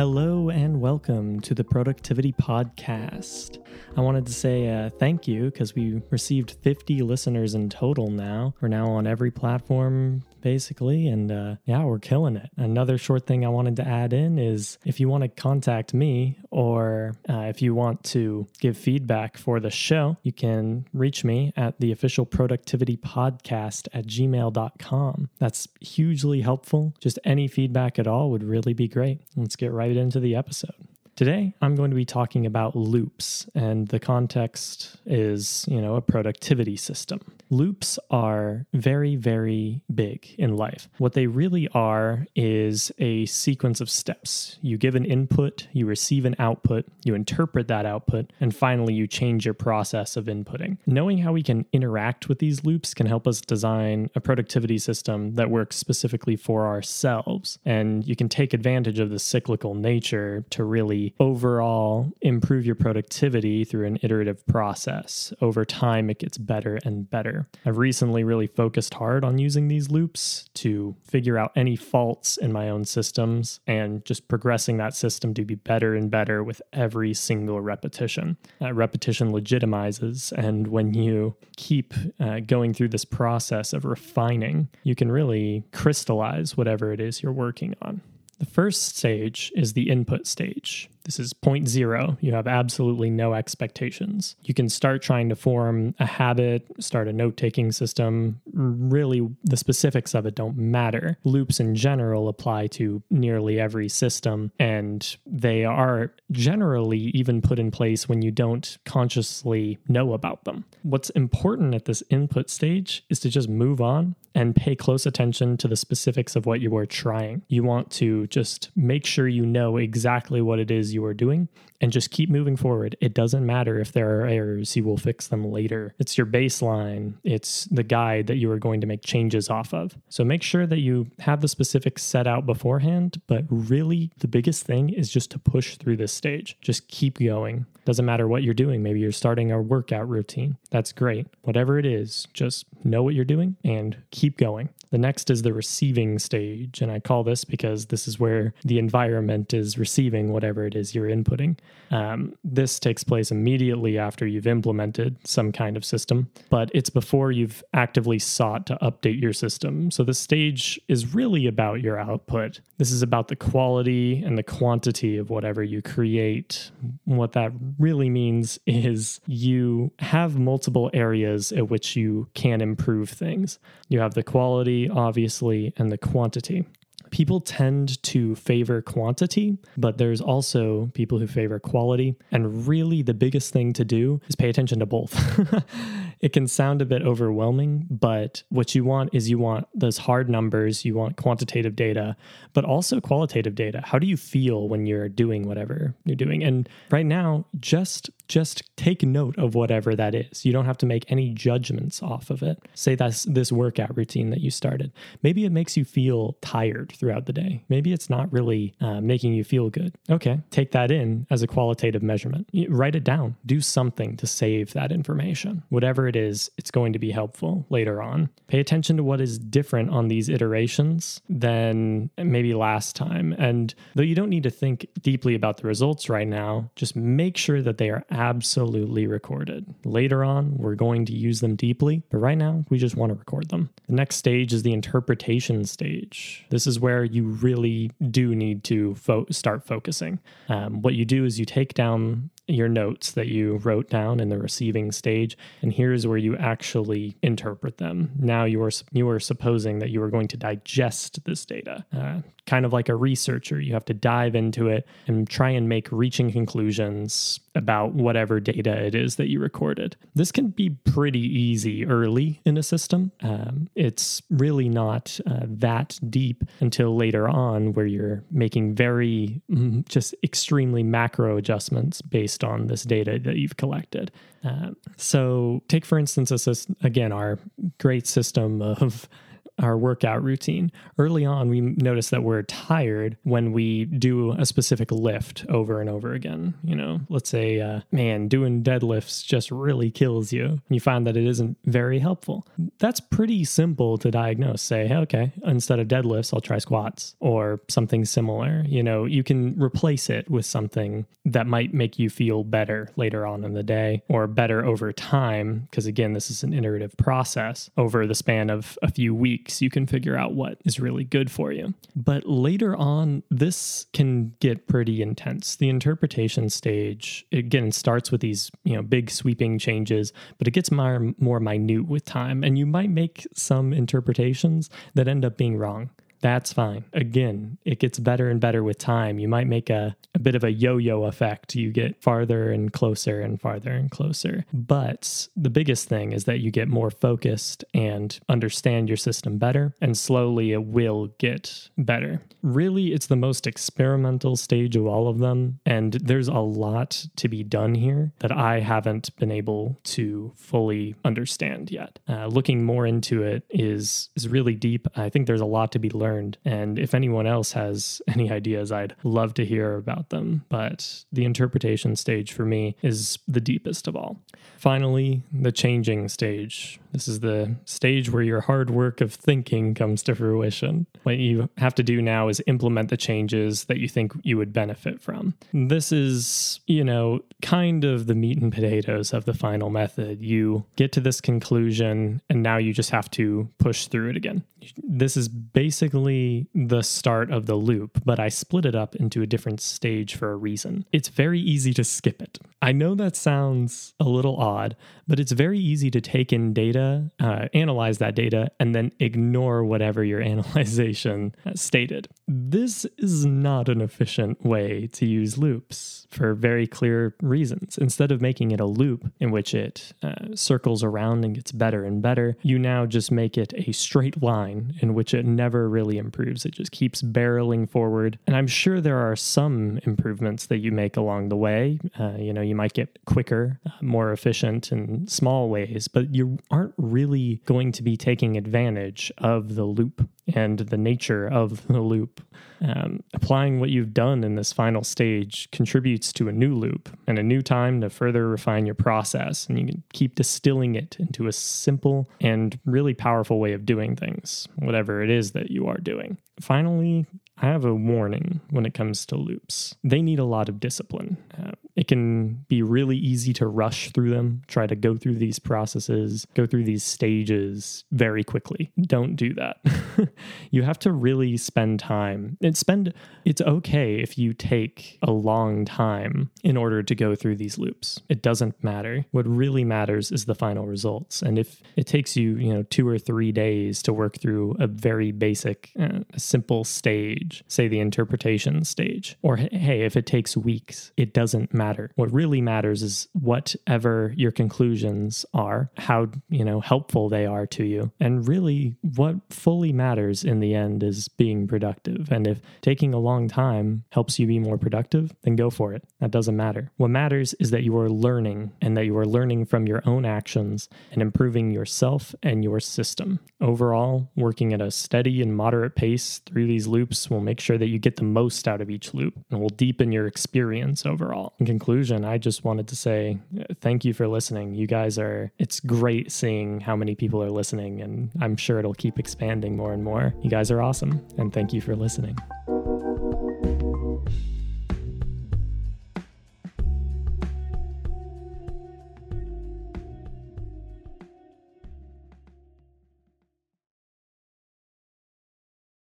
Hello and welcome to the Productivity Podcast. I wanted to say uh, thank you because we received 50 listeners in total now. We're now on every platform basically, and uh, yeah, we're killing it. Another short thing I wanted to add in is if you want to contact me or uh, if you want to give feedback for the show, you can reach me at the official productivity podcast at gmail.com. That's hugely helpful. Just any feedback at all would really be great. Let's get right into the episode. Today, I'm going to be talking about loops, and the context is, you know, a productivity system. Loops are very, very big in life. What they really are is a sequence of steps. You give an input, you receive an output, you interpret that output, and finally you change your process of inputting. Knowing how we can interact with these loops can help us design a productivity system that works specifically for ourselves. And you can take advantage of the cyclical nature to really overall improve your productivity through an iterative process. Over time, it gets better and better. I've recently really focused hard on using these loops to figure out any faults in my own systems and just progressing that system to be better and better with every single repetition. Uh, repetition legitimizes, and when you keep uh, going through this process of refining, you can really crystallize whatever it is you're working on. The first stage is the input stage. This is point zero. You have absolutely no expectations. You can start trying to form a habit, start a note taking system. Really, the specifics of it don't matter. Loops in general apply to nearly every system, and they are generally even put in place when you don't consciously know about them. What's important at this input stage is to just move on and pay close attention to the specifics of what you are trying. You want to just make sure you know exactly what it is you are doing and just keep moving forward. It doesn't matter if there are errors, you will fix them later. It's your baseline, it's the guide that you are going to make changes off of. So make sure that you have the specifics set out beforehand, but really the biggest thing is just to push through this stage. Just keep going. Doesn't matter what you're doing. Maybe you're starting a workout routine. That's great. Whatever it is, just know what you're doing and keep going. The next is the receiving stage. And I call this because this is where the environment is receiving whatever it is you're inputting. Um, this takes place immediately after you've implemented some kind of system, but it's before you've actively sought to update your system. So the stage is really about your output. This is about the quality and the quantity of whatever you create. What that really means is you have multiple areas at which you can improve things. You have the quality, obviously, and the quantity people tend to favor quantity, but there's also people who favor quality. And really, the biggest thing to do is pay attention to both. it can sound a bit overwhelming, but what you want is you want those hard numbers, you want quantitative data, but also qualitative data. How do you feel when you're doing whatever you're doing? And right now, just just take note of whatever that is. You don't have to make any judgments off of it. Say that's this workout routine that you started. Maybe it makes you feel tired throughout the day. Maybe it's not really uh, making you feel good. Okay, take that in as a qualitative measurement. You write it down. Do something to save that information. Whatever it is, it's going to be helpful later on. Pay attention to what is different on these iterations than maybe last time. And though you don't need to think deeply about the results right now, just make sure that they are absolutely recorded. Later on, we're going to use them deeply, but right now, we just want to record them. The next stage is the interpretation stage. This is where you really do need to fo- start focusing. Um, what you do is you take down your notes that you wrote down in the receiving stage and here's where you actually interpret them. Now you are you are supposing that you are going to digest this data. Uh, kind of like a researcher you have to dive into it and try and make reaching conclusions about whatever data it is that you recorded. This can be pretty easy early in a system. Um, it's really not uh, that deep until later on where you're making very mm, just extremely macro adjustments based based on this data that you've collected. Uh, so, take for instance, again our great system of our workout routine. Early on, we notice that we're tired when we do a specific lift over and over again. You know, let's say, uh, man, doing deadlifts just really kills you. And you find that it isn't very helpful. That's pretty simple to diagnose. Say, hey, okay, instead of deadlifts, I'll try squats or something similar. You know, you can replace it with something that might make you feel better later on in the day or better over time. Because again, this is an iterative process. Over the span of a few weeks, you can figure out what is really good for you. But later on, this can get pretty intense. The interpretation stage, again, starts with these, you know, big sweeping changes, but it gets more, more minute with time. And you might make some interpretations that end up being wrong. That's fine. Again, it gets better and better with time. You might make a, a bit of a yo yo effect. You get farther and closer and farther and closer. But the biggest thing is that you get more focused and understand your system better, and slowly it will get better. Really, it's the most experimental stage of all of them. And there's a lot to be done here that I haven't been able to fully understand yet. Uh, looking more into it is, is really deep. I think there's a lot to be learned learned. And if anyone else has any ideas, I'd love to hear about them. But the interpretation stage for me is the deepest of all. Finally, the changing stage. This is the stage where your hard work of thinking comes to fruition. What you have to do now is implement the changes that you think you would benefit from. This is, you know, kind of the meat and potatoes of the final method. You get to this conclusion, and now you just have to push through it again. This is basically the start of the loop, but I split it up into a different stage for a reason. It's very easy to skip it. I know that sounds a little odd, but it's very easy to take in data, uh, analyze that data, and then ignore whatever your analyzation stated. This is not an efficient way to use loops for very clear reasons. Instead of making it a loop in which it uh, circles around and gets better and better, you now just make it a straight line in which it never really improves. It just keeps barreling forward. And I'm sure there are some improvements that you make along the way. Uh, you know, you might get quicker, uh, more efficient in small ways, but you aren't really going to be taking advantage of the loop and the nature of the loop. Um, applying what you've done in this final stage contributes to a new loop and a new time to further refine your process. And you can keep distilling it into a simple and really powerful way of doing things, whatever it is that you are doing. Finally, I have a warning when it comes to loops. They need a lot of discipline. Uh, it can be really easy to rush through them, try to go through these processes, go through these stages very quickly. Don't do that. you have to really spend time and spend it's okay if you take a long time in order to go through these loops. It doesn't matter. What really matters is the final results. And if it takes you, you know, 2 or 3 days to work through a very basic uh, simple stage, say the interpretation stage, or hey, if it takes weeks, it doesn't matter. What really matters is whatever your conclusions are, how, you know, helpful they are to you. And really what fully matters in the end is being productive. And if taking a long time helps you be more productive, then go for it. That doesn't matter. What matters is that you are learning and that you are learning from your own actions and improving yourself and your system. Overall, working at a steady and moderate pace through these loops will make sure that you get the most out of each loop and will deepen your experience overall. In conclusion, I just wanted to say uh, thank you for listening. You guys are, it's great seeing how many people are listening, and I'm sure it'll keep expanding more and more. You guys are awesome, and thank you for listening.